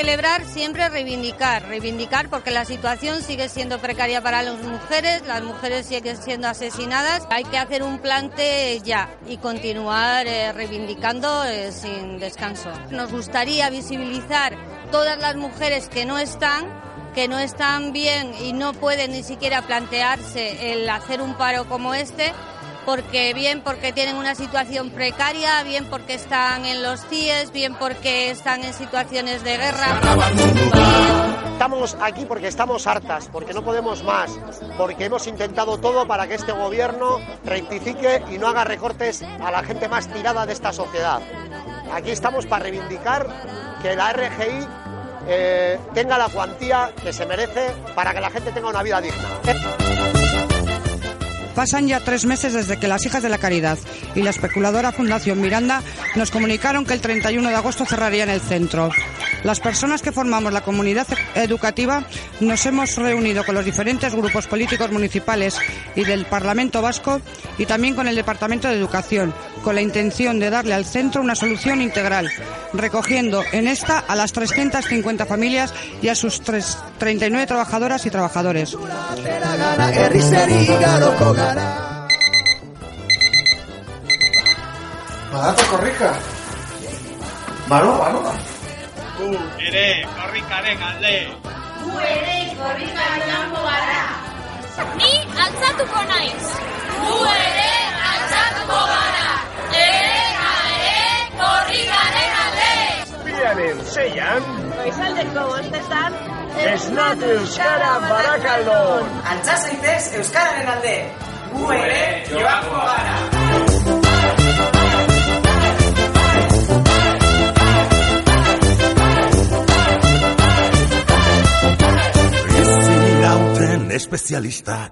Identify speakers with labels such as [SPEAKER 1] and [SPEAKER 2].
[SPEAKER 1] Celebrar, siempre reivindicar. Reivindicar porque la situación sigue siendo precaria para las mujeres, las mujeres siguen siendo asesinadas. Hay que hacer un plante ya y continuar eh, reivindicando eh, sin descanso. Nos gustaría visibilizar todas las mujeres que no están que no están bien y no pueden ni siquiera plantearse el hacer un paro como este, porque bien porque tienen una situación precaria, bien porque están en los CIES, bien porque están en situaciones de guerra.
[SPEAKER 2] Estamos aquí porque estamos hartas, porque no podemos más, porque hemos intentado todo para que este gobierno rectifique y no haga recortes a la gente más tirada de esta sociedad. Aquí estamos para reivindicar que la RGI eh, tenga la cuantía que se merece para que la gente tenga una vida digna.
[SPEAKER 3] Pasan ya tres meses desde que las hijas de la caridad y la especuladora Fundación Miranda nos comunicaron que el 31 de agosto cerrarían el centro. Las personas que formamos la comunidad educativa nos hemos reunido con los diferentes grupos políticos municipales y del Parlamento Vasco y también con el Departamento de Educación, con la intención de darle al centro una solución integral, recogiendo en esta a las 350 familias y a sus 39 trabajadoras y trabajadores.
[SPEAKER 4] Gu ere korrikaren alde.
[SPEAKER 5] Gu ere korrikaren jango gara. Ni altzatuko naiz. Gu ere altzatuko gara. Ere ere korrikaren alde.
[SPEAKER 4] Pilaren zeian.
[SPEAKER 5] Goizaldeko bostetan.
[SPEAKER 4] Esnatu Euskara Barakaldon.
[SPEAKER 6] Altza zaitez Euskararen alde. Gu ere joango gara.
[SPEAKER 7] especialista.